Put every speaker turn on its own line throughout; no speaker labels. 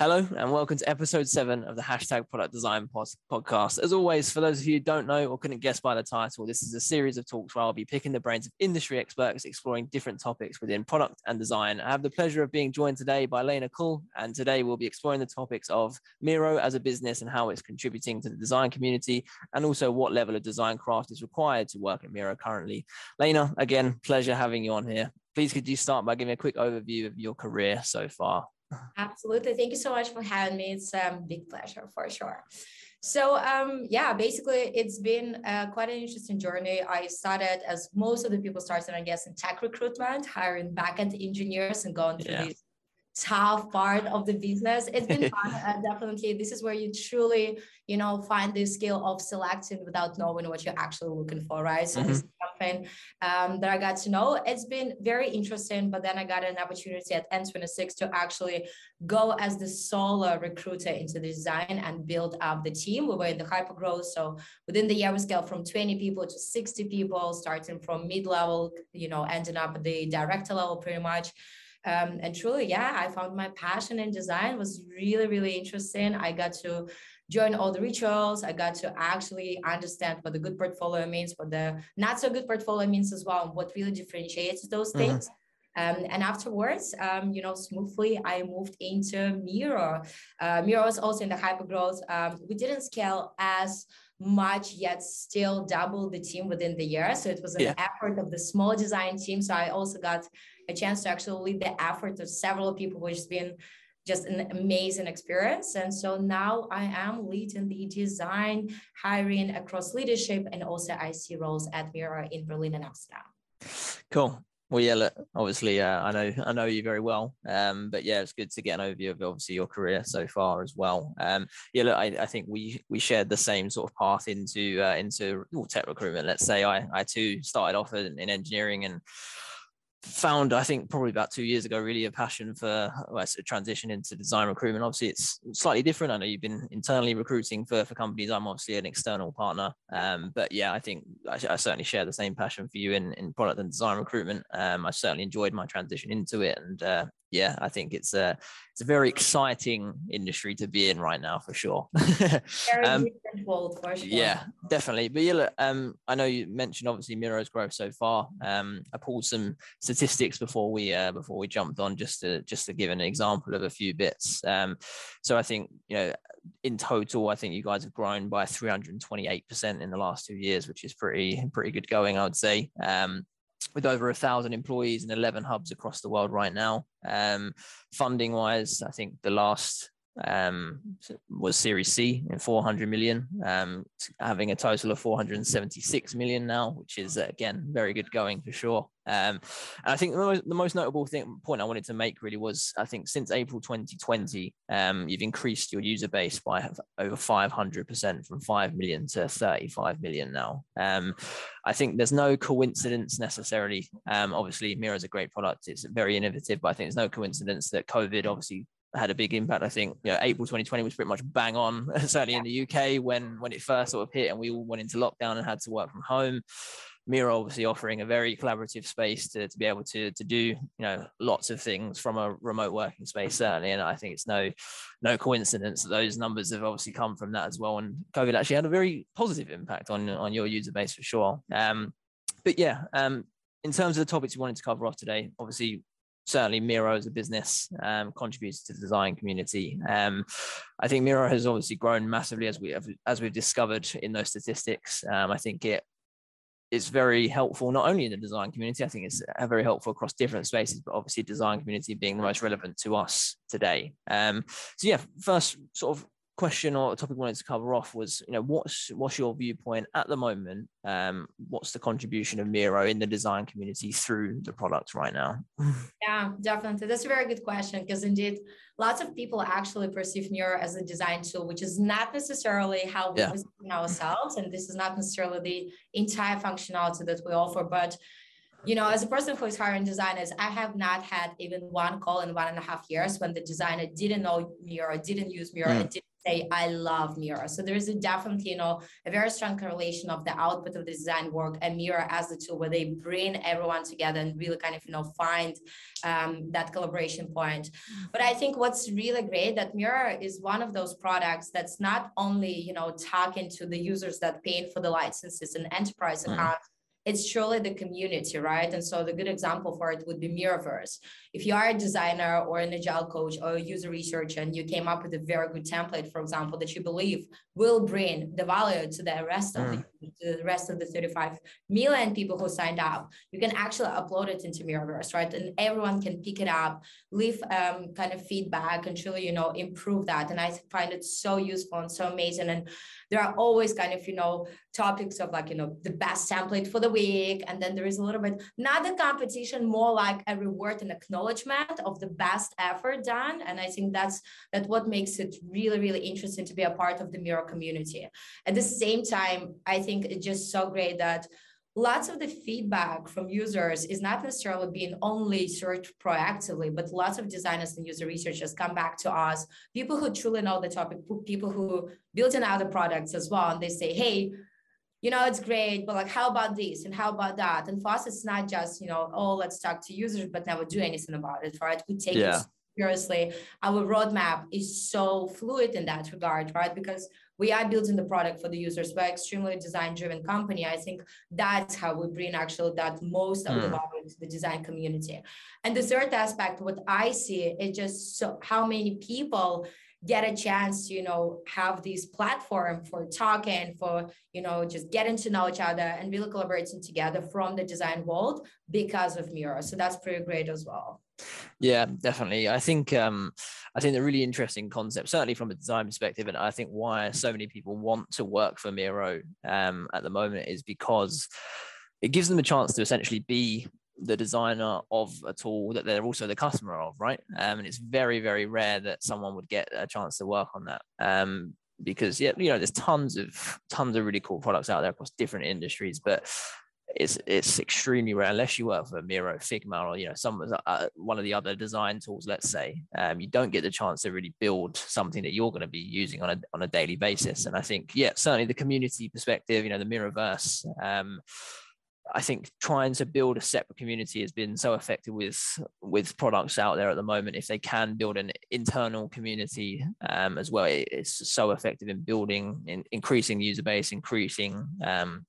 Hello and welcome to episode seven of the hashtag product design podcast. As always, for those of you who don't know or couldn't guess by the title, this is a series of talks where I'll be picking the brains of industry experts exploring different topics within product and design. I have the pleasure of being joined today by Lena Kul, and today we'll be exploring the topics of Miro as a business and how it's contributing to the design community, and also what level of design craft is required to work at Miro currently. Lena, again, pleasure having you on here. Please could you start by giving a quick overview of your career so far?
Absolutely. Thank you so much for having me. It's a big pleasure for sure. So um, yeah, basically it's been uh, quite an interesting journey. I started as most of the people started, I guess, in tech recruitment, hiring backend engineers and going through yeah. these tough part of the business. It's been fun, uh, definitely. This is where you truly, you know, find the skill of selecting without knowing what you're actually looking for, right? So mm-hmm. this um, that I got to know. It's been very interesting, but then I got an opportunity at N26 to actually go as the solo recruiter into the design and build up the team. We were in the hyper growth, so within the year we scaled from 20 people to 60 people, starting from mid level, you know, ending up at the director level pretty much. Um, and truly, yeah, I found my passion in design was really, really interesting. I got to join all the rituals. I got to actually understand what the good portfolio means, what the not so good portfolio means as well, and what really differentiates those mm-hmm. things. Um, and afterwards, um, you know, smoothly, I moved into Miro. Uh, Miro was also in the hypergrowth. Um, we didn't scale as much yet still double the team within the year. So it was an yeah. effort of the small design team. So I also got a chance to actually lead the effort of several people, which has been just an amazing experience. And so now I am leading the design hiring across leadership and also IC roles at Miro in Berlin and Amsterdam.
Cool. Well, yeah, look, obviously, uh, I know I know you very well, um, but yeah, it's good to get an overview of obviously your career so far as well. Um, yeah, look, I, I think we we shared the same sort of path into uh, into tech recruitment. Let's say I I too started off in, in engineering and found i think probably about two years ago really a passion for well, a transition into design recruitment. Obviously it's slightly different. I know you've been internally recruiting for, for companies. I'm obviously an external partner. Um, but yeah i think I, I, certainly share the same passion for you in, in product and design recruitment. Um, i certainly enjoyed my transition into it and uh, yeah, I think it's a it's a very exciting industry to be in right now for sure.
very um, for sure.
Yeah, definitely. But yeah, look, um, I know you mentioned obviously Miro's growth so far. Um, I pulled some statistics before we uh, before we jumped on just to just to give an example of a few bits. Um, so I think you know in total, I think you guys have grown by 328% in the last two years, which is pretty pretty good going, I would say. Um, with over a thousand employees and 11 hubs across the world right now. Um, funding wise, I think the last um, was Series C in 400 million, um, having a total of 476 million now, which is uh, again very good going for sure. Um, and I think the most, the most notable thing point I wanted to make really was I think since April 2020, um, you've increased your user base by over 500% from 5 million to 35 million now. Um, I think there's no coincidence necessarily. Um, obviously, Miro is a great product; it's very innovative, but I think there's no coincidence that COVID obviously had a big impact. I think you know, April 2020 was pretty much bang on, certainly in the UK when when it first sort of hit and we all went into lockdown and had to work from home. Miro obviously offering a very collaborative space to, to be able to, to do you know lots of things from a remote working space certainly and I think it's no no coincidence that those numbers have obviously come from that as well and COVID actually had a very positive impact on on your user base for sure um, but yeah um, in terms of the topics we wanted to cover off today obviously certainly Miro as a business um, contributes to the design community. Um, I think Miro has obviously grown massively as we have, as we've discovered in those statistics. Um, I think it is very helpful not only in the design community. I think it's uh, very helpful across different spaces, but obviously design community being the most relevant to us today. Um, so yeah, first sort of question or topic we wanted to cover off was, you know, what's what's your viewpoint at the moment? Um, what's the contribution of Miro in the design community through the product right now?
Yeah, definitely. That's a very good question because indeed, lots of people actually perceive Miro as a design tool, which is not necessarily how we yeah. position ourselves, and this is not necessarily the entire functionality that we offer, but you know, as a person who is hiring designers, I have not had even one call in one and a half years when the designer didn't know Miro, didn't use Miro, mm. didn't say I love Miro. So there's a definitely, you know, a very strong correlation of the output of the design work and Miro as the tool where they bring everyone together and really kind of, you know, find um, that collaboration point. But I think what's really great that Miro is one of those products that's not only, you know, talking to the users that paying for the licenses and enterprise mm. accounts, it's truly the community, right? And so the good example for it would be Miroverse. If you are a designer or an agile coach or a user researcher and you came up with a very good template, for example, that you believe will bring the value to the rest of mm. the, the rest of the 35 million people who signed up, you can actually upload it into Miroverse, right? And everyone can pick it up, leave um, kind of feedback and truly, you know, improve that. And I find it so useful and so amazing. And there are always kind of, you know, topics of like, you know, the best template for the week. And then there is a little bit, not the competition, more like a reward and acknowledgement of the best effort done. And I think that's, that's what makes it really, really interesting to be a part of the Miro community. At the same time, I think it's just so great that lots of the feedback from users is not necessarily being only searched proactively, but lots of designers and user researchers come back to us, people who truly know the topic, people who built in other products as well. And they say, hey, you know, it's great, but like, how about this and how about that? And for us, it's not just, you know, oh, let's talk to users, but never do anything about it, right? We take yeah. it seriously. Our roadmap is so fluid in that regard, right? Because we are building the product for the users. We're extremely design driven company. I think that's how we bring actually that most of mm. the hmm. value to the design community. And the third aspect, what I see is just so how many people get a chance to you know have this platform for talking for you know just getting to know each other and really collaborating together from the design world because of miro so that's pretty great as well
yeah, definitely. I think um, I think the really interesting concept, certainly from a design perspective, and I think why so many people want to work for Miro um, at the moment is because it gives them a chance to essentially be the designer of a tool that they're also the customer of, right? Um, and it's very, very rare that someone would get a chance to work on that. Um, because yeah, you know, there's tons of tons of really cool products out there across different industries, but it's it's extremely rare unless you work for Miro, Figma, or you know some uh, one of the other design tools. Let's say um, you don't get the chance to really build something that you're going to be using on a on a daily basis. And I think yeah, certainly the community perspective, you know, the Miroverse. Um, I think trying to build a separate community has been so effective with with products out there at the moment. If they can build an internal community um, as well, it's so effective in building, in increasing user base, increasing um,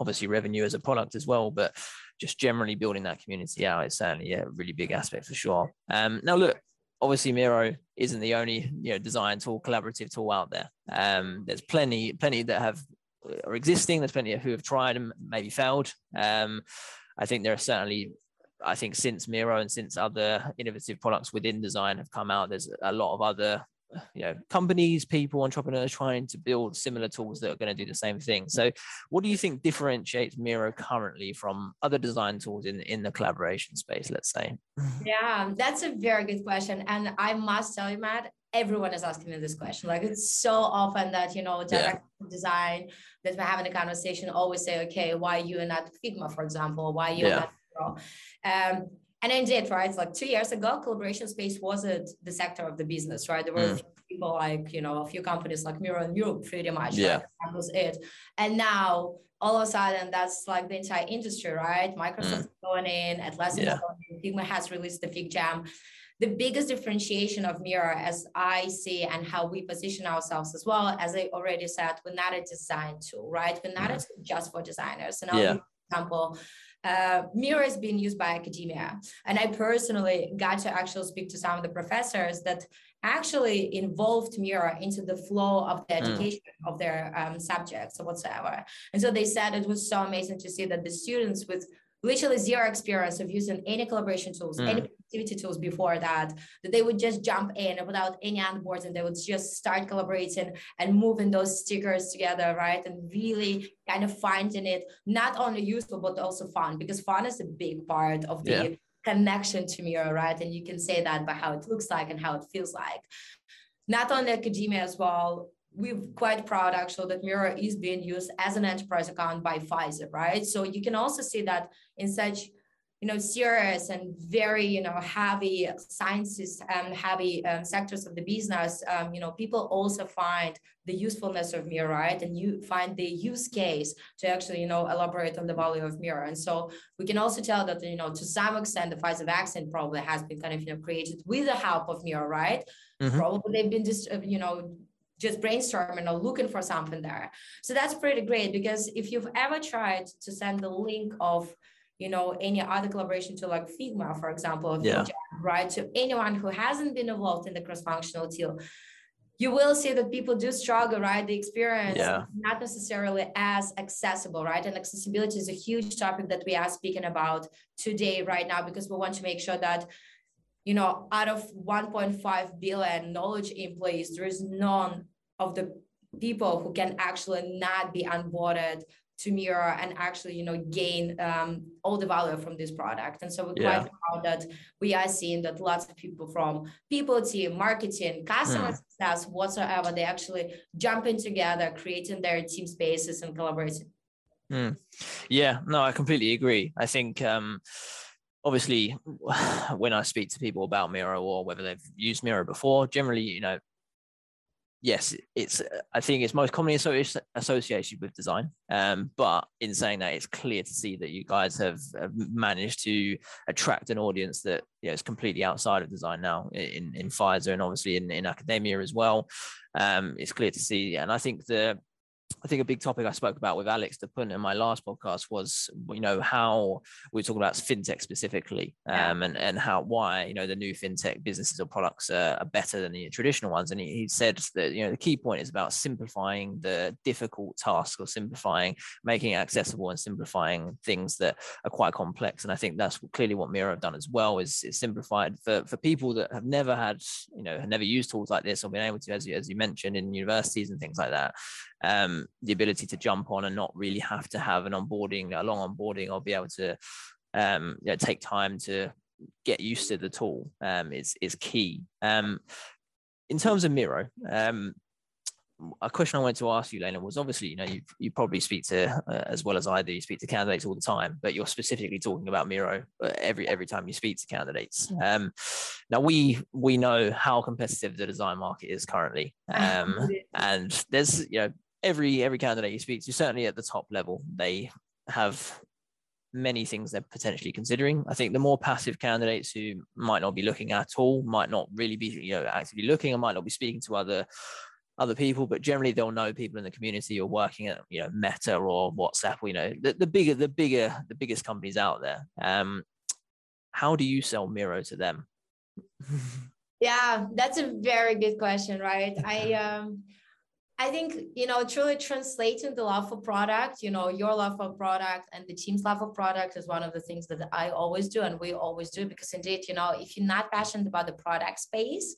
obviously revenue as a product as well, but just generally building that community out is certainly a really big aspect for sure. Um, now look, obviously Miro isn't the only you know design tool, collaborative tool out there. Um, there's plenty, plenty that have are existing. There's plenty of who have tried and maybe failed. Um, I think there are certainly I think since Miro and since other innovative products within design have come out, there's a lot of other you know companies people entrepreneurs trying to build similar tools that are going to do the same thing. So what do you think differentiates miro currently from other design tools in in the collaboration space let's say?
Yeah that's a very good question. And i must tell you matt everyone is asking me this question. Like it's so often that you know direct yeah. design that we're having a conversation always say okay why you and not figma for example? Why you yeah. not um, and indeed, right? It's like two years ago, collaboration space wasn't the sector of the business, right? There were mm. people like, you know, a few companies like Miro and Mural pretty much. Yeah. Right? That was it. And now all of a sudden that's like the entire industry, right? Microsoft mm. going in, Atlassian yeah. going in, Figma has released the FigJam. The biggest differentiation of Miro, as I see, and how we position ourselves as well, as I already said, we're not a design tool, right? We're not mm. just for designers. And yeah. example, uh, Miro is being used by academia. And I personally got to actually speak to some of the professors that actually involved Miro into the flow of the hmm. education mm. of their um, subjects or whatsoever. And so they said it was so amazing to see that the students with literally zero experience of using any collaboration tools, mm. any activity tools before that, that they would just jump in without any onboards and they would just start collaborating and moving those stickers together, right? And really kind of finding it not only useful, but also fun because fun is a big part of the yeah. connection to Miro, right? And you can say that by how it looks like and how it feels like. Not only academia as well, we're quite proud actually that Miro is being used as an enterprise account by Pfizer, right? So you can also see that in such you know serious and very you know heavy sciences and heavy um, sectors of the business um, you know people also find the usefulness of Miro right? And you find the use case to actually you know elaborate on the value of Miro and so we can also tell that you know to some extent the Pfizer vaccine probably has been kind of you know created with the help of Miro right? Mm-hmm. probably they've been just uh, you know just brainstorming or looking for something there. So that's pretty great because if you've ever tried to send the link of you know, any other collaboration to like Figma, for example,
yeah.
right? To anyone who hasn't been involved in the cross-functional team, you will see that people do struggle, right? The experience
yeah.
not necessarily as accessible, right? And accessibility is a huge topic that we are speaking about today, right now, because we want to make sure that, you know, out of 1.5 billion knowledge employees, there is none of the people who can actually not be onboarded to Miro and actually, you know, gain um, all the value from this product. And so we're yeah. quite proud that we are seeing that lots of people from people team, marketing, customer mm. success, whatsoever, they actually jumping together, creating their team spaces and collaborating.
Mm. Yeah, no, I completely agree. I think um, obviously when I speak to people about Miro or whether they've used Miro before, generally, you know, yes, it's I think it's most commonly associated with design. Um, but in saying that, it's clear to see that you guys have, have managed to attract an audience that you know, is completely outside of design now in in Pfizer and obviously in, in academia as well. Um, it's clear to see, and I think the I think a big topic I spoke about with Alex put in my last podcast was, you know, how we are talking about fintech specifically, um, and and how why you know the new fintech businesses or products are, are better than the traditional ones. And he, he, said that you know the key point is about simplifying the difficult tasks or simplifying, making it accessible and simplifying things that are quite complex. And I think that's clearly what Miro have done as well is, is simplified for for people that have never had you know have never used tools like this or been able to, as you as you mentioned, in universities and things like that. Um, the ability to jump on and not really have to have an onboarding, a long onboarding, or be able to um, you know, take time to get used to the tool um, is is key. Um, in terms of Miro, um, a question I wanted to ask you, Lena, was obviously you know you you probably speak to uh, as well as I do. You speak to candidates all the time, but you're specifically talking about Miro uh, every every time you speak to candidates. Um, now we we know how competitive the design market is currently, um, and there's you know every every candidate you speak to, certainly at the top level, they have many things they're potentially considering. I think the more passive candidates who might not be looking at all, might not really be you know actively looking, and might not be speaking to other other people, but generally they'll know people in the community or working at you know Meta or WhatsApp. You know the, the bigger the bigger the biggest companies out there. Um, how do you sell Miro to them?
yeah, that's a very good question, right? I um I think, you know, truly translating the love for product, you know, your love for product and the team's love for product is one of the things that I always do and we always do because indeed, you know, if you're not passionate about the product space,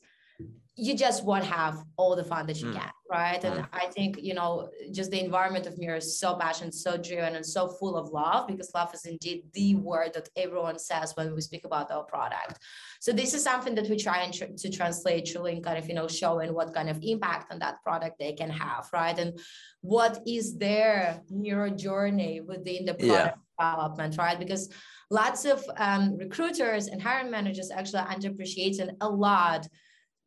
you just won't have all the fun that you mm. get, right? And mm. I think, you know, just the environment of Miro is so passionate, so driven, and so full of love because love is indeed the word that everyone says when we speak about our product. So this is something that we try and tr- to translate truly and kind of, you know, showing what kind of impact on that product they can have, right? And what is their Miro journey within the product yeah. development, right? Because lots of um, recruiters and hiring managers actually underappreciating a lot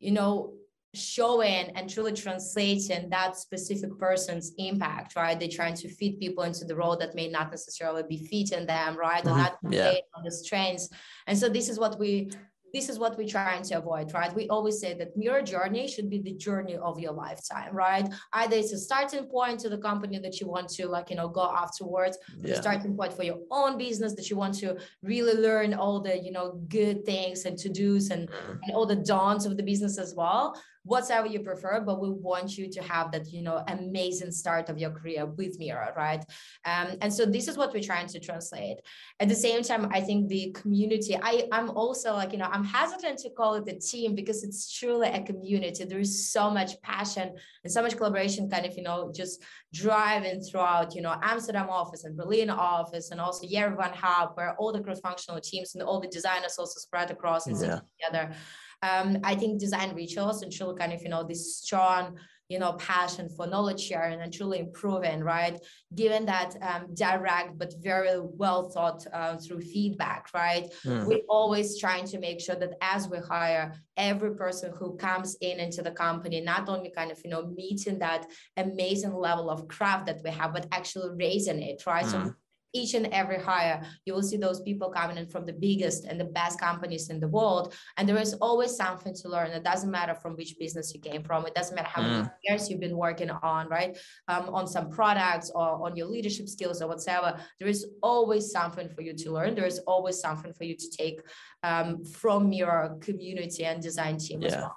you know, showing and truly translating that specific person's impact, right? They're trying to fit people into the role that may not necessarily be fitting them, right? Mm-hmm. Or not
yeah.
on the strengths. And so this is what we this is what we're trying to avoid, right? We always say that your journey should be the journey of your lifetime, right? Either it's a starting point to the company that you want to like, you know, go afterwards, yeah. the starting point for your own business that you want to really learn all the, you know, good things and to-dos and, mm-hmm. and all the dawns of the business as well whatever you prefer, but we want you to have that, you know, amazing start of your career with Miro, right? Um, and so this is what we're trying to translate. At the same time, I think the community, I, I'm also like, you know, I'm hesitant to call it a team because it's truly a community. There is so much passion and so much collaboration kind of, you know, just driving throughout, you know, Amsterdam office and Berlin office and also Yerevan hub where all the cross-functional teams and all the designers also spread across and yeah. sit together. Um, I think design rituals and truly kind of, you know, this strong you know passion for knowledge sharing and truly improving right given that um, direct but very well thought uh, through feedback right mm. we're always trying to make sure that as we hire every person who comes in into the company not only kind of you know meeting that amazing level of craft that we have but actually raising it right mm. so each and every hire, you will see those people coming in from the biggest and the best companies in the world. And there is always something to learn. It doesn't matter from which business you came from. It doesn't matter how mm. many years you've been working on, right? Um, on some products or on your leadership skills or whatever. There is always something for you to learn. There is always something for you to take um, from your community and design team yeah. as well.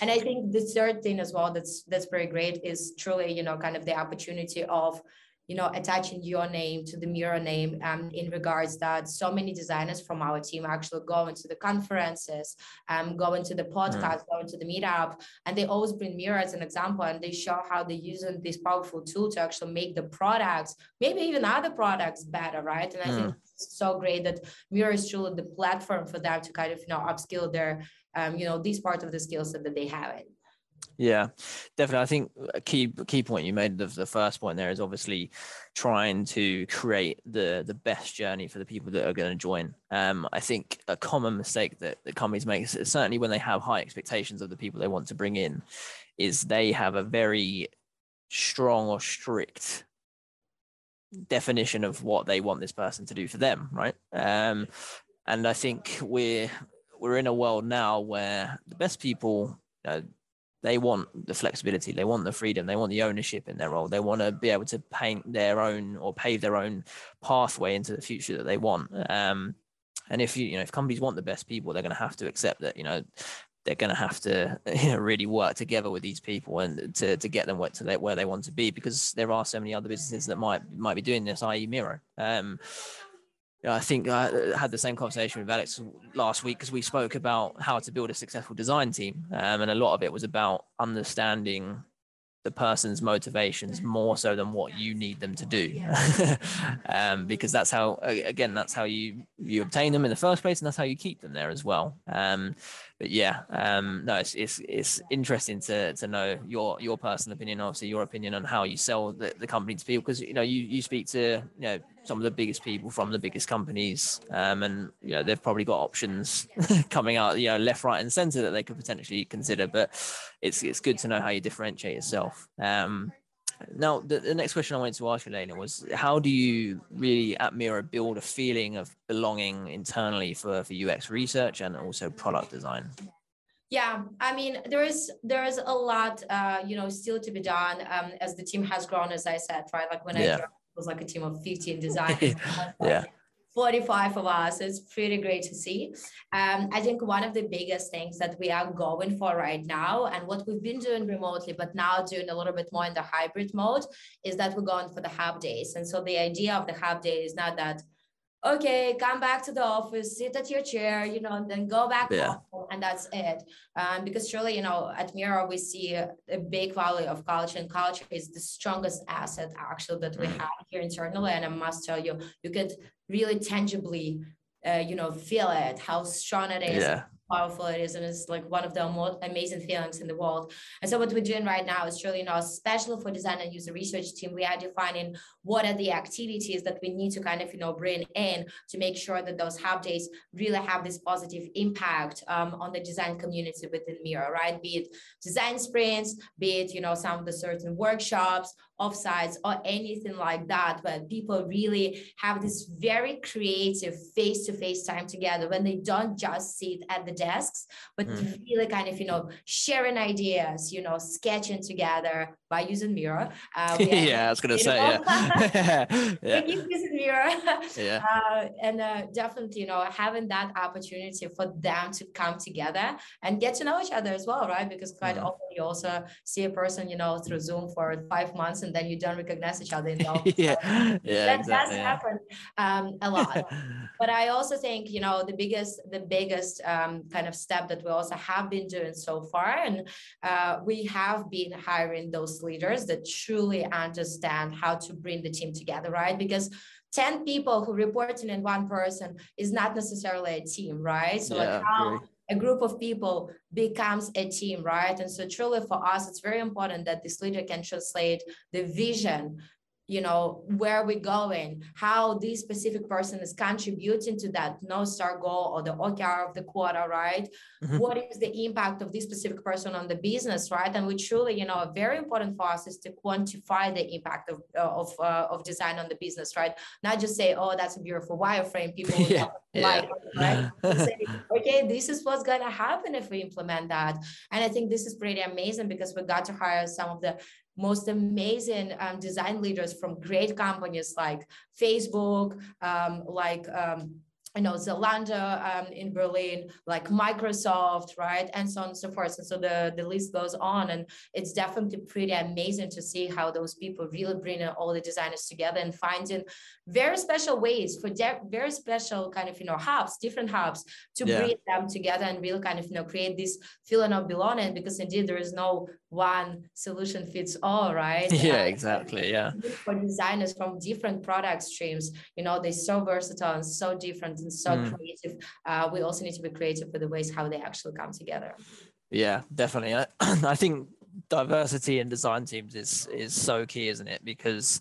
And I think the third thing as well that's that's very great is truly, you know, kind of the opportunity of you know, attaching your name to the Miro name um, in regards that so many designers from our team actually go into the conferences, um, go into the podcast, mm. go into the meetup, and they always bring Miro as an example and they show how they're using this powerful tool to actually make the products, maybe even other products better, right? And I mm. think it's so great that Miro is truly the platform for them to kind of, you know, upskill their, um, you know, these parts of the skills that they have it.
Yeah, definitely. I think a key key point you made the, the first point there is obviously trying to create the the best journey for the people that are going to join. Um, I think a common mistake that the companies make, certainly when they have high expectations of the people they want to bring in, is they have a very strong or strict definition of what they want this person to do for them, right? Um, and I think we're we're in a world now where the best people. Uh, they want the flexibility, they want the freedom, they want the ownership in their role. They want to be able to paint their own or pave their own pathway into the future that they want. Um, and if you, you know, if companies want the best people, they're going to have to accept that, you know, they're going to have to you know, really work together with these people and to, to get them where, to where they want to be because there are so many other businesses that might might be doing this, i.e. Miro. Um, I think I had the same conversation with Alex last week because we spoke about how to build a successful design team. Um, and a lot of it was about understanding the person's motivations more so than what you need them to do um, because that's how again that's how you you obtain them in the first place and that's how you keep them there as well um, but yeah, um, no, it's, it's it's interesting to to know your your personal opinion, obviously your opinion on how you sell the, the company to people, because you know you you speak to you know some of the biggest people from the biggest companies, um, and you know they've probably got options coming out, you know, left, right, and centre that they could potentially consider. But it's it's good to know how you differentiate yourself. Um, now, the, the next question I wanted to ask you, Lena, was how do you really at Miro build a feeling of belonging internally for, for UX research and also product design?
Yeah, I mean, there is there is a lot, uh, you know, still to be done um, as the team has grown. As I said, right, like when yeah. I joined, was like a team of 15 designers.
yeah.
45 of us. It's pretty great to see. Um, I think one of the biggest things that we are going for right now, and what we've been doing remotely, but now doing a little bit more in the hybrid mode, is that we're going for the hub days. And so the idea of the hub day is not that okay, come back to the office, sit at your chair, you know, and then go back yeah. home, and that's it. Um, because surely, you know, at Miro, we see a, a, big value of culture, and culture is the strongest asset actually that we mm. have here internally. And I must tell you, you could really tangibly, uh, you know, feel it, how strong it is. Yeah powerful it is and it's like one of the most amazing feelings in the world. And so what we're doing right now is truly you know especially for design and user research team. We are defining what are the activities that we need to kind of you know bring in to make sure that those hub days really have this positive impact um, on the design community within Miro right? Be it design sprints be it you know some of the certain workshops offsites or anything like that where people really have this very creative face-to-face time together when they don't just sit at the desks but mm. really kind of you know sharing ideas you know sketching together by using Miro
uh, yeah i was gonna say know, yeah,
yeah. using Miro yeah uh, and uh, definitely you know having that opportunity for them to come together and get to know each other as well right because quite mm. often you also see a person you know through zoom for five months and then you don't recognize each other in the office.
yeah, yeah,
that
exactly,
does happen um, a lot. but I also think you know the biggest the biggest um, kind of step that we also have been doing so far, and uh, we have been hiring those leaders that truly understand how to bring the team together, right? Because 10 people who reporting in one person is not necessarily a team, right? So yeah, like how a group of people becomes a team, right? And so truly for us, it's very important that this leader can translate the vision you know where we're going? How this specific person is contributing to that north star goal or the okr of the quarter right? Mm-hmm. what is the impact of this specific person on the business right? And we truly you know a very important for us is to quantify the impact of of, uh, of design on the business right? Not just say oh that's a beautiful wireframe people yeah, like yeah. right? Say, okay this is what's going to happen if we implement that. And i think this is pretty amazing because we got to hire some of the most amazing um, design leaders from great companies like Facebook, um, like um, you know Zalando um, in Berlin, like Microsoft, right, and so on and so forth. And so the the list goes on, and it's definitely pretty amazing to see how those people really bring all the designers together and finding very special ways for de- very special kind of you know hubs, different hubs to yeah. bring them together and really kind of you know create this feeling of belonging. Because indeed there is no one solution fits all, right?
Yeah, uh, exactly. Yeah.
For designers from different product streams, you know, they're so versatile and so different and so mm. creative. Uh, we also need to be creative with the ways how they actually come together.
Yeah, definitely. I, I think diversity in design teams is is so key, isn't it? Because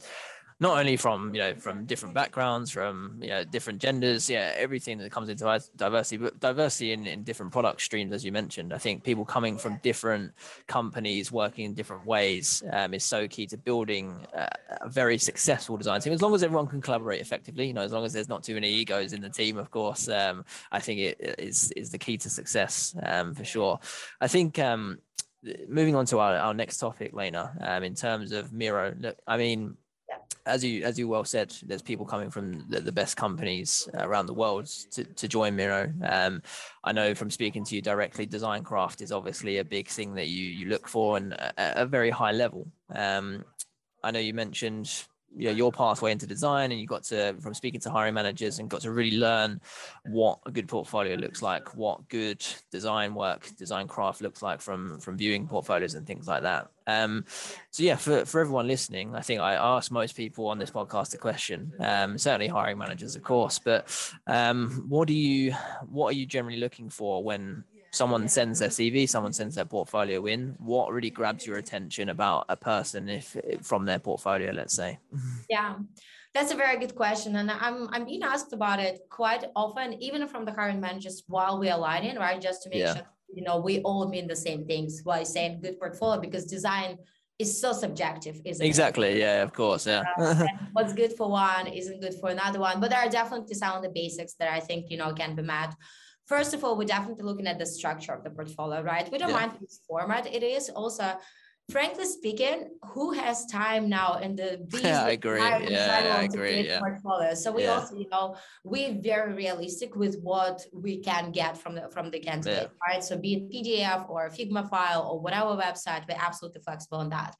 not only from you know from different backgrounds from you know different genders yeah everything that comes into diversity but diversity in, in different product streams as you mentioned. I think people coming from different companies working in different ways um, is so key to building a, a, very successful design team. As long as everyone can collaborate effectively you know as long as there's not too many egos in the team of course um, i think it is is the key to success um, for sure. I think um, moving on to our, our next topic lena um, in terms of miro. Look i mean as you as you well said, there's people coming from the, the best companies around the world to, to join Miro. Um, I know from speaking to you directly, design craft is obviously a big thing that you you look for and a, a very high level. Um, I know you mentioned you know, your pathway into design and you got to from speaking to hiring managers and got to really learn what a good portfolio looks like what good design work design craft looks like from from viewing portfolios and things like that. Um so yeah for, for everyone listening i think i ask most people on this podcast a question um certainly hiring managers of course but um what do you what are you generally looking for when someone sends their CV, someone sends their portfolio in, what really grabs your attention about a person if from their portfolio, let's say?
Yeah. That's a very good question. And I'm I'm being asked about it quite often, even from the hiring managers while we are aligning, right? Just to make yeah. sure you know we all mean the same things while saying good portfolio because design is so subjective, isn't
exactly. It? Exactly. Yeah, of course. Yeah.
uh, what's good for one isn't good for another one. But there are definitely some of the basics that I think you know can be met first of all, we're definitely looking at the structure of the portfolio, right? We don't yeah. mind which format it is. Also, frankly speaking, who has time now in the
yeah, I agree. Yeah, I agree. Yeah.
Portfolio. So we yeah. also, you know, we're very realistic with what we can get from the from the candidate, yeah. right? So be it PDF or Figma file or whatever website, we're absolutely flexible on that.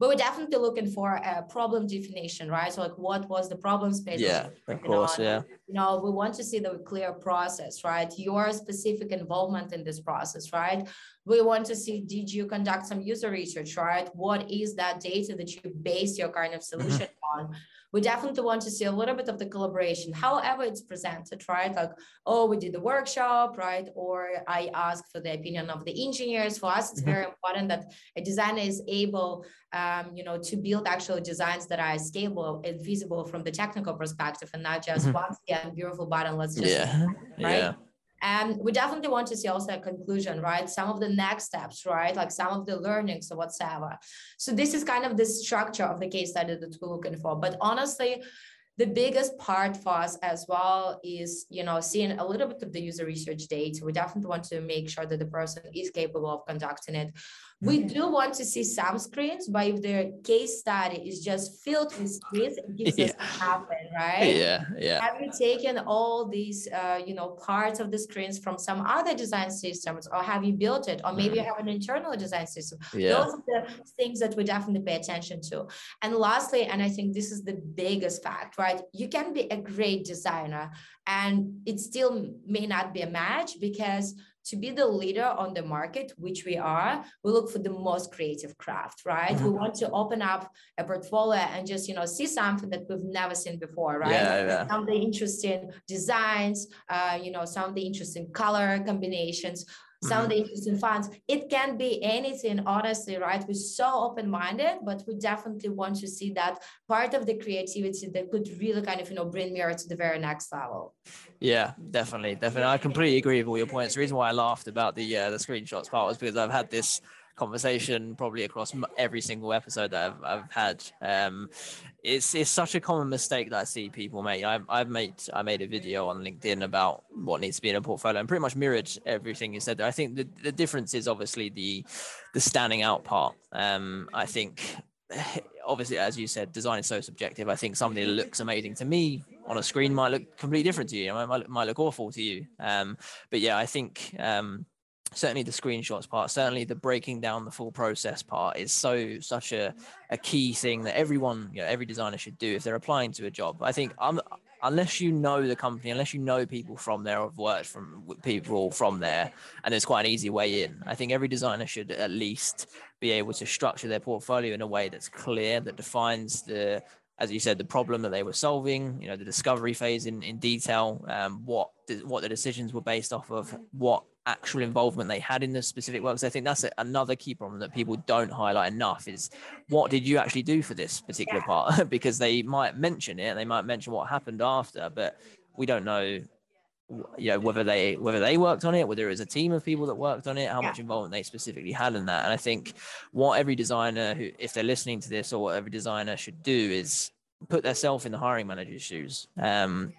But we're definitely looking for a problem definition, right? So like what was the problem space?
Yeah, of course, on? yeah.
You know, we want to see the clear process, right? Your specific involvement in this process, right? We want to see, did you conduct some user research, right? What is that data that you base your kind of mm-hmm. solution mm-hmm. on? we definitely want to see a little bit of the collaboration, however it's presented, right? Like, oh, we did the workshop, right? Or I ask for the opinion of the engineers. For us, it's mm-hmm. very important that a designer is able, um, you know, to build actual designs that are scalable and visible from the technical perspective and not just mm-hmm. once again, beautiful button, let's just,
yeah. right? Yeah.
And we definitely want to see also a conclusion, right? Some of the next steps, right? Like some of the learnings or whatsoever. So this is kind of the structure of the case study that we're looking for. But honestly, the biggest part for us as well is you know seeing a little bit of the user research data we definitely want to make sure that the person is capable of conducting it we mm-hmm. do want to see some screens, but if the case study is just filled with screens, it gives yeah. us happen, right?
Yeah, yeah.
Have you taken all these, uh, you know, parts of the screens from some other design systems, or have you built it, or maybe mm. you have an internal design system? Yeah. Those are the things that we definitely pay attention to. And lastly, and I think this is the biggest fact, right? You can be a great designer, and it still may not be a match because to be the leader on the market, which we are, we look for the most creative craft, right? Mm-hmm. We want to open up a portfolio and just, you know, see something that we've never seen before, right? Yeah, yeah. Some of the interesting designs, uh, you know, some of the interesting color combinations some of the interesting fonts. It can be anything, honestly, right? We're so open-minded, but we definitely want to see that part of the creativity that could really kind of, you know, bring Miro to the very next level.
Yeah, definitely, definitely. I completely agree with all your points. The reason why I laughed about the uh, the screenshots part was because I've had this conversation probably across every single episode that I've, I've had. Um, it's it's such a common mistake that I see people make. I've, I've made I made a video on LinkedIn about what needs to be in a portfolio and pretty much mirrored everything you said there. I think the, the difference is obviously the the standing out part. Um, I think obviously as you said, design is so subjective. I think something that looks amazing to me on a screen might look completely different to you. It might, might look awful to you. Um, but yeah, I think um, certainly the screenshots part certainly the breaking down the full process part is so such a, a key thing that everyone you know every designer should do if they're applying to a job. I think um, unless you know the company unless you know people from there or have worked from people from there and there's quite an easy way in i think every designer should at least be able to structure their portfolio in a way that's clear that defines the as you said, the problem that they were solving, you know, the discovery phase in, in detail, um, what what the decisions were based off of, what actual involvement they had in the specific works. I think that's a, another key problem that people don't highlight enough is what did you actually do for this particular part? because they might mention it, they might mention what happened after, but we don't know you know whether they whether they worked on it whether it was a team of people that worked on it how yeah. much involvement they specifically had in that and i think what every designer who if they're listening to this or what every designer should do is put themselves in the hiring manager's shoes um,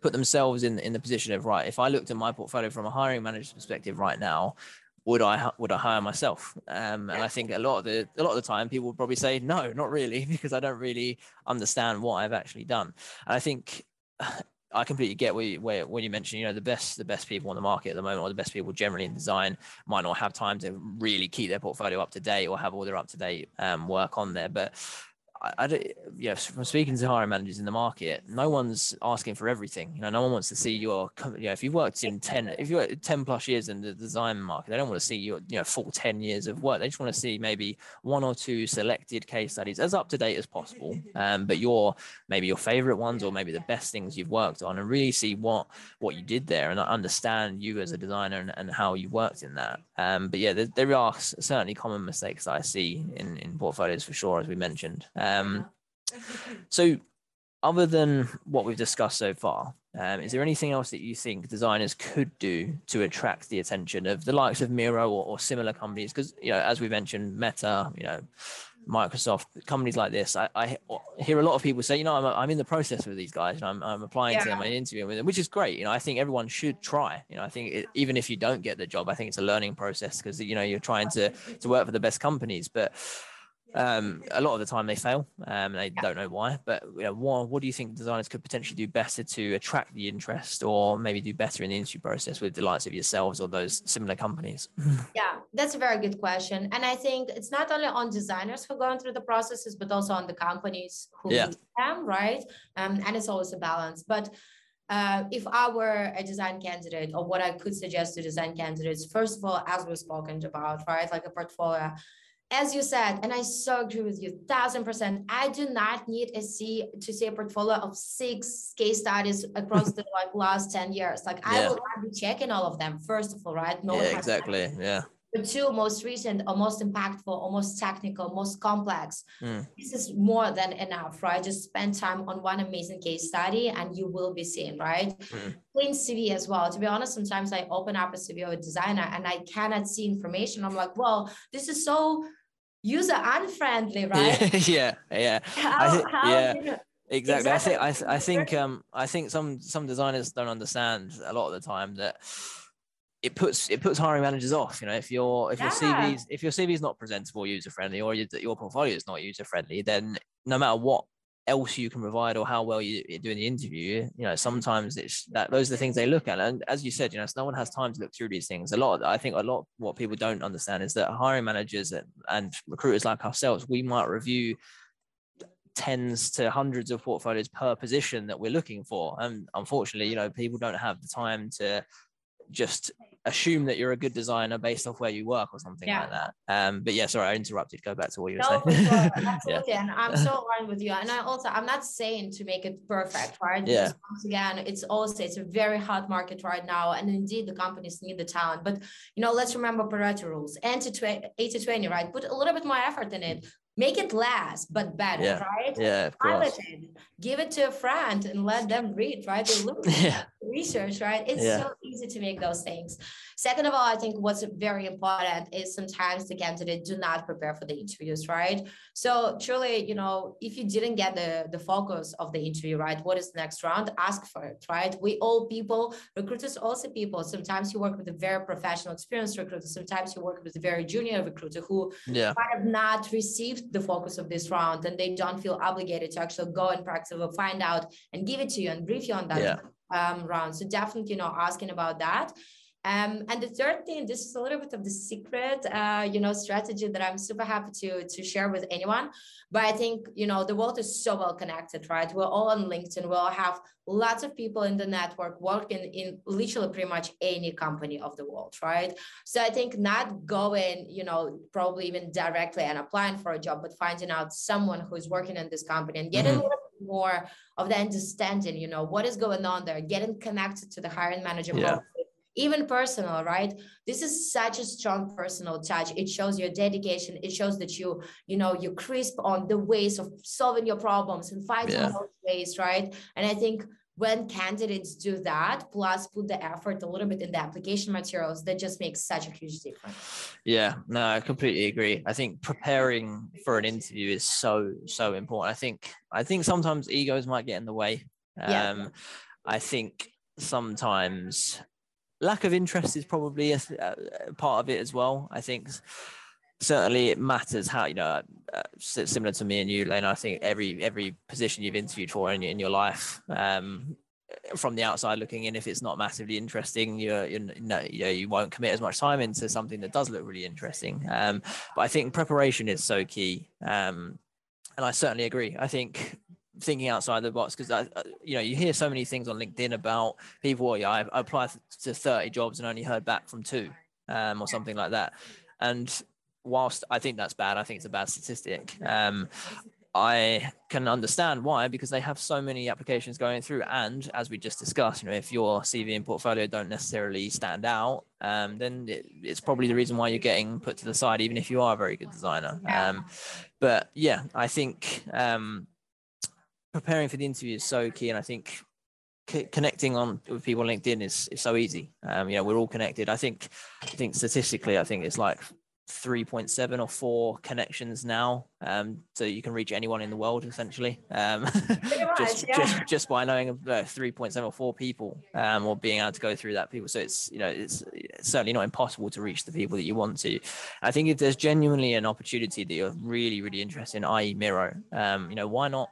put themselves in in the position of right. If I looked at my portfolio from a hiring manager's perspective right now, would I would I hire myself? Um, and I think a lot of the a lot of the time people would probably say no, not really, because I don't really understand what I've actually done. And I think I completely get where you, where when you mention you know the best the best people on the market at the moment or the best people generally in design might not have time to really keep their portfolio up to date or have all their up to date um, work on there, but I, I don't, yeah, from speaking to hiring managers in the market, no one's asking for everything. You know, no one wants to see your, you know, if you've worked in 10, if you worked 10 plus years in the design market, they don't want to see your, you know, full 10 years of work. They just want to see maybe one or two selected case studies as up to date as possible. Um, but your, maybe your favorite ones or maybe the best things you've worked on and really see what, what you did there and understand you as a designer and, and how you worked in that. Um, but yeah, there, there, are certainly common mistakes that I see in, in portfolios for sure, as we mentioned. Um, um, so, other than what we've discussed so far, um, is there anything else that you think designers could do to attract the attention of the likes of Miro or, or similar companies? Because you know, as we mentioned, Meta, you know, Microsoft, companies like this, I, I hear a lot of people say, you know, I'm, I'm in the process with these guys, and I'm, I'm applying yeah. to them, I'm interviewing with them, which is great. You know, I think everyone should try. You know, I think it, even if you don't get the job, I think it's a learning process because you know you're trying to to work for the best companies, but um, a lot of the time they fail. Um, they yeah. don't know why. But you know, what, what do you think designers could potentially do better to attract the interest, or maybe do better in the interview process with the likes of yourselves or those similar companies?
Yeah, that's a very good question, and I think it's not only on designers who are going through the processes, but also on the companies who yeah. them, right? Um, and it's always a balance, but. Uh, if I were a design candidate, or what I could suggest to design candidates, first of all, as we've spoken about, right, like a portfolio, as you said, and I so agree with you, thousand percent. I do not need a to see a portfolio of six case studies across the like last 10 years. Like yeah. I will not be checking all of them, first of all, right?
No yeah, exactly. Yeah.
The two most recent or most impactful or most technical, most complex. Mm. This is more than enough, right? Just spend time on one amazing case study and you will be seen, right? Mm. Clean CV as well. To be honest, sometimes I open up a CV of a designer and I cannot see information. I'm like, well, this is so user unfriendly, right?
yeah, yeah. How, th- how, yeah. You know, exactly. exactly. I think I, I think um I think some some designers don't understand a lot of the time that it puts it puts hiring managers off. You know, if your if yeah. your CV's if your CV is not presentable, user friendly, or your, your portfolio is not user friendly, then no matter what else you can provide or how well you, are doing the interview you know sometimes it's that those are the things they look at. And as you said you know no one has time to look through these things. A lot i think a lot what people don't understand is that hiring managers and recruiters like ourselves we might review tens to hundreds of portfolios per position that we're looking for. And unfortunately you know people don't have the time to just assume that you're a good designer based off where you work or something yeah. like that. Um, but yeah, sorry, I interrupted. Go back to what you were
no, saying. Sure. Absolutely. yeah. And I'm so aligned with you. And I also, I'm not saying to make it perfect, right?
Yeah.
Because once again, it's also, it's a very hot market right now. And indeed the companies need the talent, but you know, let's remember Pareto rules, 80 20, right? Put a little bit more effort in it make it last but better
yeah.
right
yeah of course.
it give it to a friend and let them read right they look
yeah.
research right it's yeah. so easy to make those things. Second of all i think what's very important is sometimes the candidate do not prepare for the interviews right? So truly you know if you didn't get the the focus of the interview right what is the next round? Ask for it right? We all people recruiters also people sometimes you work with a very professional experienced recruiter. Sometimes you work with a very junior recruiter who
yeah.
might have not received the focus of this round and they don't feel obligated to actually go and practice or find out and give it to you and brief you on that.
Yeah.
Um, round. So definitely, you know, asking about that. Um, and the third thing, this is a little bit of the secret, uh, you know, strategy that I'm super happy to to share with anyone. But I think you know the world is so well connected, right? We're all on LinkedIn. We all have lots of people in the network working in literally pretty much any company of the world, right? So I think not going, you know, probably even directly and applying for a job, but finding out someone who is working in this company and getting mm-hmm. More of the understanding, you know, what is going on there, getting connected to the hiring manager.
Yeah
even personal right this is such a strong personal touch it shows your dedication it shows that you you know you crisp on the ways of solving your problems and finding yeah. ways right and i think when candidates do that plus put the effort a little bit in the application materials that just makes such a huge difference
yeah no i completely agree i think preparing for an interview is so so important i think i think sometimes egos might get in the way um yeah. i think sometimes lack of interest is probably a, a, part of it as well. I think certainly it matters how you know uh, similar to me and you, Lena. I think every every position you've interviewed for in, in your life. Um, from the outside looking in, if it's not massively interesting, you're, you're no, you know, you won't commit as much time into something that does look really interesting. Um, but I think preparation is so key. Um, and I certainly agree. I think thinking outside the box because I, you know, you hear so many things on LinkedIn about people. Well, yeah, I, I applied to 30 jobs and only heard back from two, um, or something like that. And whilst I think that's bad, I think it's a bad statistic. Um, I can understand why because they have so many applications going through, and as we just discussed, you know, if your CV and portfolio don't necessarily stand out, um, then it, it's probably the reason why you're getting put to the side, even if you are a very good designer. Um, but yeah, I think um, preparing for the interview is so key, and I think c- connecting on with people on LinkedIn is, is so easy. Um, you know, we're all connected. I think, I think statistically, I think it's like 3.7 or 4 connections now um, so you can reach anyone in the world essentially. Um, just, yeah. just just by knowing uh, 3.7 or 4 people um, or being able to go through that people. So it's you know it's, it's, certainly not impossible to reach the people that you want to. I think if there's genuinely an opportunity that you're really really interested in i.e miro um, you know why not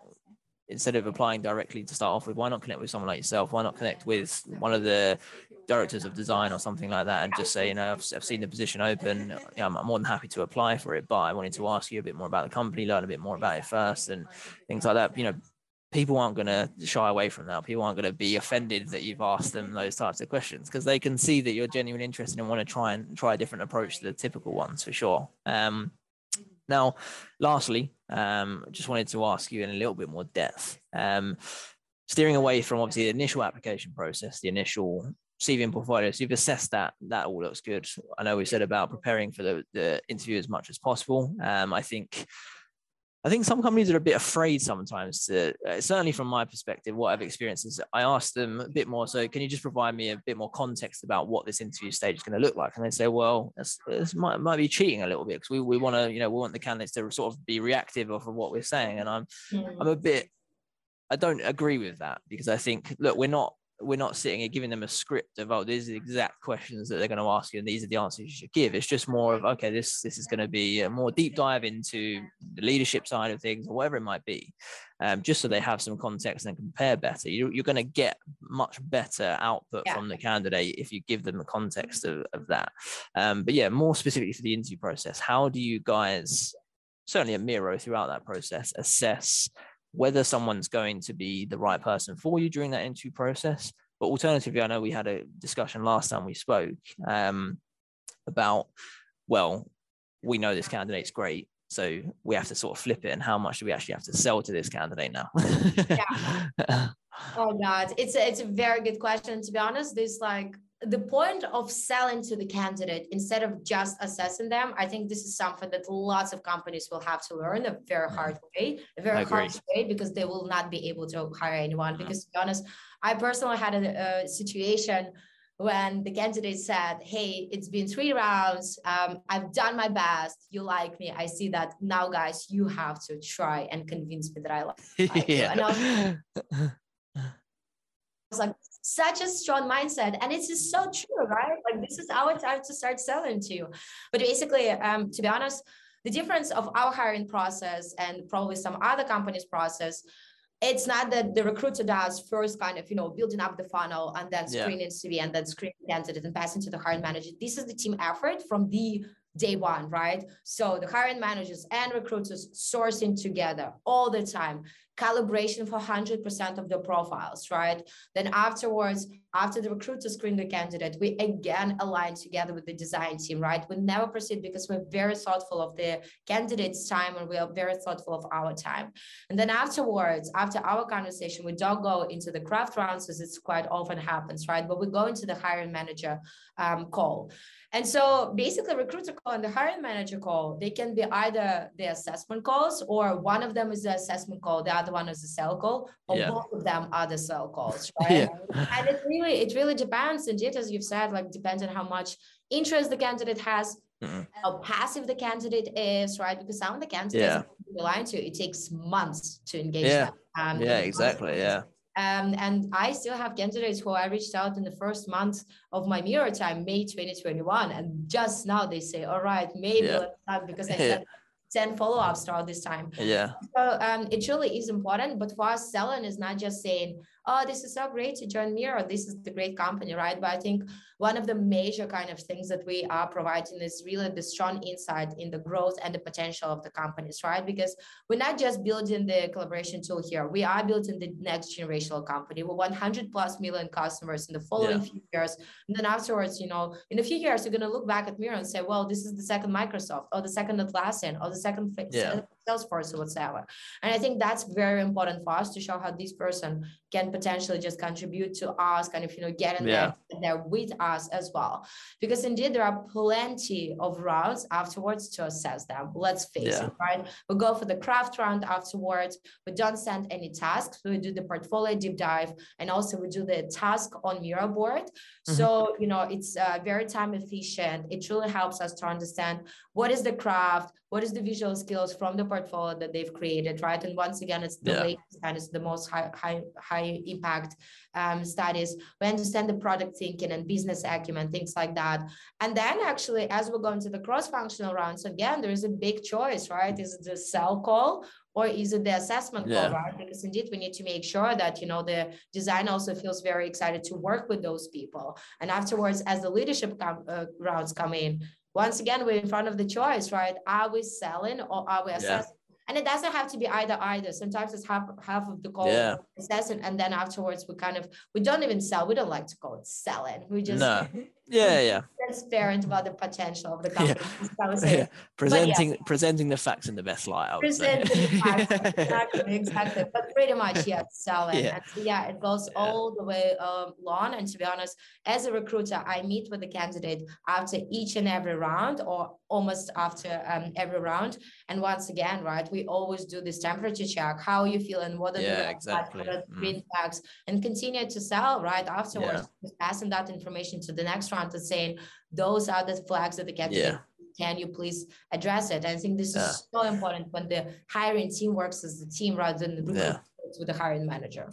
instead of applying directly to start off with, why not connect with someone like yourself? Why not connect with one of the directors of design or something like that and just say, you know, I've, I've seen the position open. You know, I'm more than happy to apply for it, but I wanted to ask you a bit more about the company, learn a bit more about it first and things like that. You know, people aren't going to shy away from that. People aren't going to be offended that you've asked them those types of questions because they can see that you're genuinely interested and want to try and try a different approach to the typical ones for sure. Um, now, lastly, um, just wanted to ask you in a little bit more depth. Um, steering away from obviously the initial application process, the initial CV and portfolio. So you've assessed that that all looks good. I know we said about preparing for the, the interview as much as possible. Um, I think I think some companies are a bit afraid sometimes to, uh, certainly from my perspective, what I've experienced is I ask them a bit more. So, can you just provide me a bit more context about what this interview stage is going to look like? And they say, well, this, might, might be cheating a little bit because we, we want to, you know, we want the candidates to sort of be reactive of what we're saying. And I'm, mm. I'm a bit, I don't agree with that because I think, look, we're not we're not sitting here giving them a script of oh these are the exact questions that they're going to ask you and these are the answers you should give. It's just more of okay this this is going to be a more deep dive into the leadership side of things or whatever it might be um, just so they have some context and compare better. You, you're going to get much better output yeah. from the candidate if you give them the context of, of that. Um, but yeah more specifically for the interview process how do you guys certainly at miro throughout that process assess whether someone's going to be the right person for you during that interview process but alternatively, I know we had a discussion last time we spoke um, about, well, we know this candidate's great. So we have to sort of flip it and how much do we actually have to sell to this candidate now?
yeah. Oh God, it's a, it's a very good question. To be honest, this like the point of selling to the candidate instead of just assessing them, I think this is something that lots of companies will have to learn a very hard way, a very hard way, because they will not be able to hire anyone. Mm-hmm. Because to be honest, I personally had a, a, situation when the candidate said, Hey, it's been three rounds. Um, I've done my best. You like me. I see that. Now, guys, you have to try and convince me that I like you. yeah. And I was like, such a strong mindset. And it's just so true right? Like this is our time to start selling to you. But basically um, to be honest the difference of our hiring process and probably some other companies process it's not that the recruiter does first kind of you know building up the funnel and then screening yeah. cv and then screening candidate and passing to the hiring manager this is the team effort from the day one, right? So the hiring managers and recruiters sourcing together all the time, calibration for 100% of the profiles, right? Then afterwards, after the recruiter screen the candidate, we again align together with the design team, right? We never proceed because we're very thoughtful of the candidate's time and we are very thoughtful of our time. And then afterwards, after our conversation, we don't go into the craft rounds as it's quite often happens, right? But we go into the hiring manager um, call. And so basically recruiter call and the hiring manager call, they can be either the assessment calls or one of them is the assessment call, the other one is the sell call, or yeah. both of them are the sell calls, right? yeah. And it really, it really depends. Indeed, as you've said, like depends on how much interest the candidate has, mm-hmm. how passive the candidate is, right? Because some of the candidates yeah. are lying to, it takes months to engage
yeah.
them.
Um, yeah, exactly. Yeah.
Um, and I still have candidates who I reached out in the first month of my Miro time, May 2021. And just now they say, all right, maybe yeah. because I said 10 follow-ups throughout this time.
Yeah.
So um, it truly is important. But for us, selling is not just saying, oh, this is so great to join Miro. This is the great company, right? But I think one of the major kind of things that we are providing is really the strong insight in the growth and the potential of the companies, right? Because we're not just building the collaboration tool here. We are building the next generational company. We're 100 plus million customers in the following yeah. few years. And then afterwards, you know, in a few years, you're going to look back at Miro and say, well, this is the second Microsoft or the second Atlassian or the second yeah. Salesforce or whatsoever. And I think that's very important for us to show how this person can potentially just contribute to us, kind of, you know, get in yeah. there, there with us as well. Because indeed, there are plenty of rounds afterwards to assess them. Let's face yeah. it, right? We go for the craft round afterwards. We don't send any tasks. We do the portfolio deep dive and also we do the task on Miro board. Mm-hmm. So, you know, it's uh, very time efficient. It truly helps us to understand what is the craft, what is the visual skills from the portfolio that they've created, right? And once again, it's the yeah. latest and it's the most high, high, high impact um, studies. We understand the product thinking and business acumen, things like that. And then actually, as we're going to the cross-functional rounds, again, there is a big choice, right? Is it the sell call or is it the assessment yeah. call, right? Because indeed, we need to make sure that, you know, the design also feels very excited to work with those people. And afterwards, as the leadership com- uh, rounds come in, once again, we're in front of the choice, right? Are we selling or are we assessing? and it doesn't have to be either either sometimes it's half half of the call yeah. assessing and then afterwards we kind of we don't even sell we don't like to call it selling we just
no. yeah yeah
transparent about the potential of the company
yeah. yeah. presenting yeah. presenting the facts in the best light
presenting the facts exactly exactly but pretty much yeah selling yeah, and yeah it goes all the way um, long and to be honest as a recruiter i meet with the candidate after each and every round or almost after um, every round and once again right we always do this temperature check how are you feeling what are
yeah, the exactly. what are
the green mm. flags and continue to sell right afterwards passing that information to the next round and saying those are the flags that the candidate yeah. can you please address it? I think this yeah. is so important when the hiring team works as a team rather than the yeah. with the hiring manager.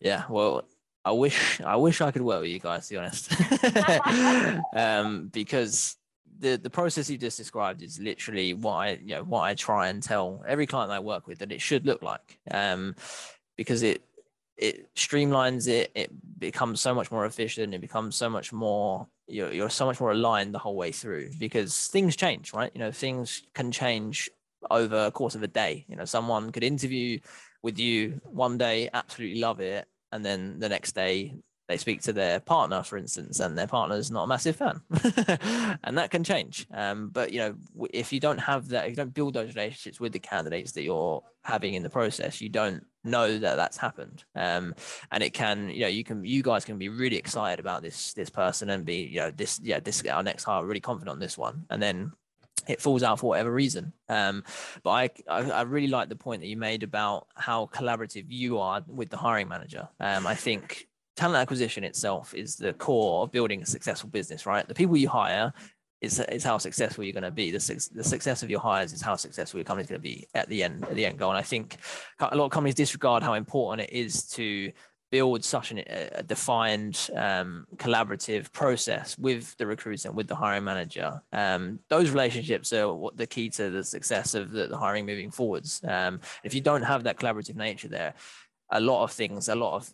Yeah, well, I wish I wish I could work with you guys, to be honest, um, because the the process you just described is literally what I you know what I try and tell every client I work with that it should look like, um, because it it streamlines it it becomes so much more efficient it becomes so much more you're, you're so much more aligned the whole way through because things change right? You know things can change over a course of a day. You know someone could interview with you one day absolutely love it and then the next day they speak to their partner, for instance, and their partner's not a massive fan, and that can change. Um, but you know, if you don't have that, if you don't build those relationships with the candidates that you're having in the process, you don't know that that's happened. Um, and it can, you know, you can, you guys can be really excited about this this person and be, you know, this, yeah, this our next hire, really confident on this one, and then it falls out for whatever reason. Um, but I, I, I really like the point that you made about how collaborative you are with the hiring manager. Um, I think talent acquisition itself is the core of building a successful business, right? The people you hire is, is how successful you're going to be. The, the success of your hires is how successful your company's going to be at the end, at the end goal. And I think a lot of companies disregard how important it is to build such an, a defined um, collaborative process with the recruiter and with the hiring manager. Um, those relationships are what the key to the success of the, the hiring moving forwards. Um, if you don't have that collaborative nature there, a lot of things, a lot of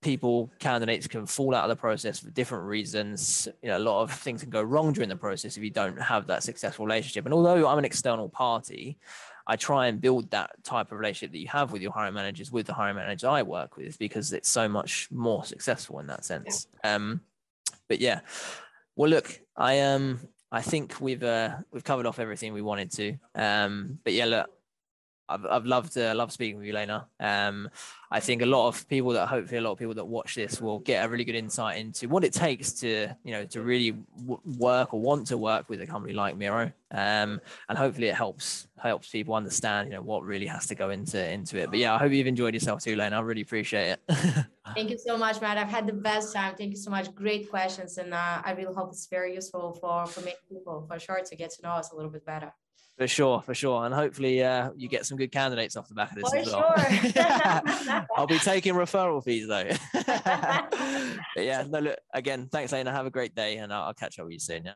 people, candidates can fall out of the process for different reasons. You know, a lot of things can go wrong during the process if you don't have that successful relationship. And although I'm an external party, I try and build that type of relationship that you have with your hiring managers with the hiring manager I work with because it's so much more successful in that sense. Yeah. Um, but yeah, well, look, I um, I think we've uh, we've covered off everything we wanted to. Um, but yeah, look, I've, I've loved uh, love speaking with you, Lena. Um, I think a lot of people that hopefully a lot of people that watch this will get a really good insight into what it takes to you know to really w- work or want to work with a company like Miro. Um, and hopefully it helps helps people understand you know what really has to go into into it. But yeah, I hope you've enjoyed yourself too, Lena. I really appreciate
it. Thank you so much, Matt. I've had the best time. Thank you so much. Great questions, and uh, I really hope it's very useful for for many people for sure to get to know us a little bit better.
For sure, for sure. And hopefully uh, you get some good candidates off the back of this for as well. Sure. I'll be taking referral fees though. but yeah, no, look, again, thanks, Lena. Have a great day and I'll, I'll catch up with you soon. Yeah.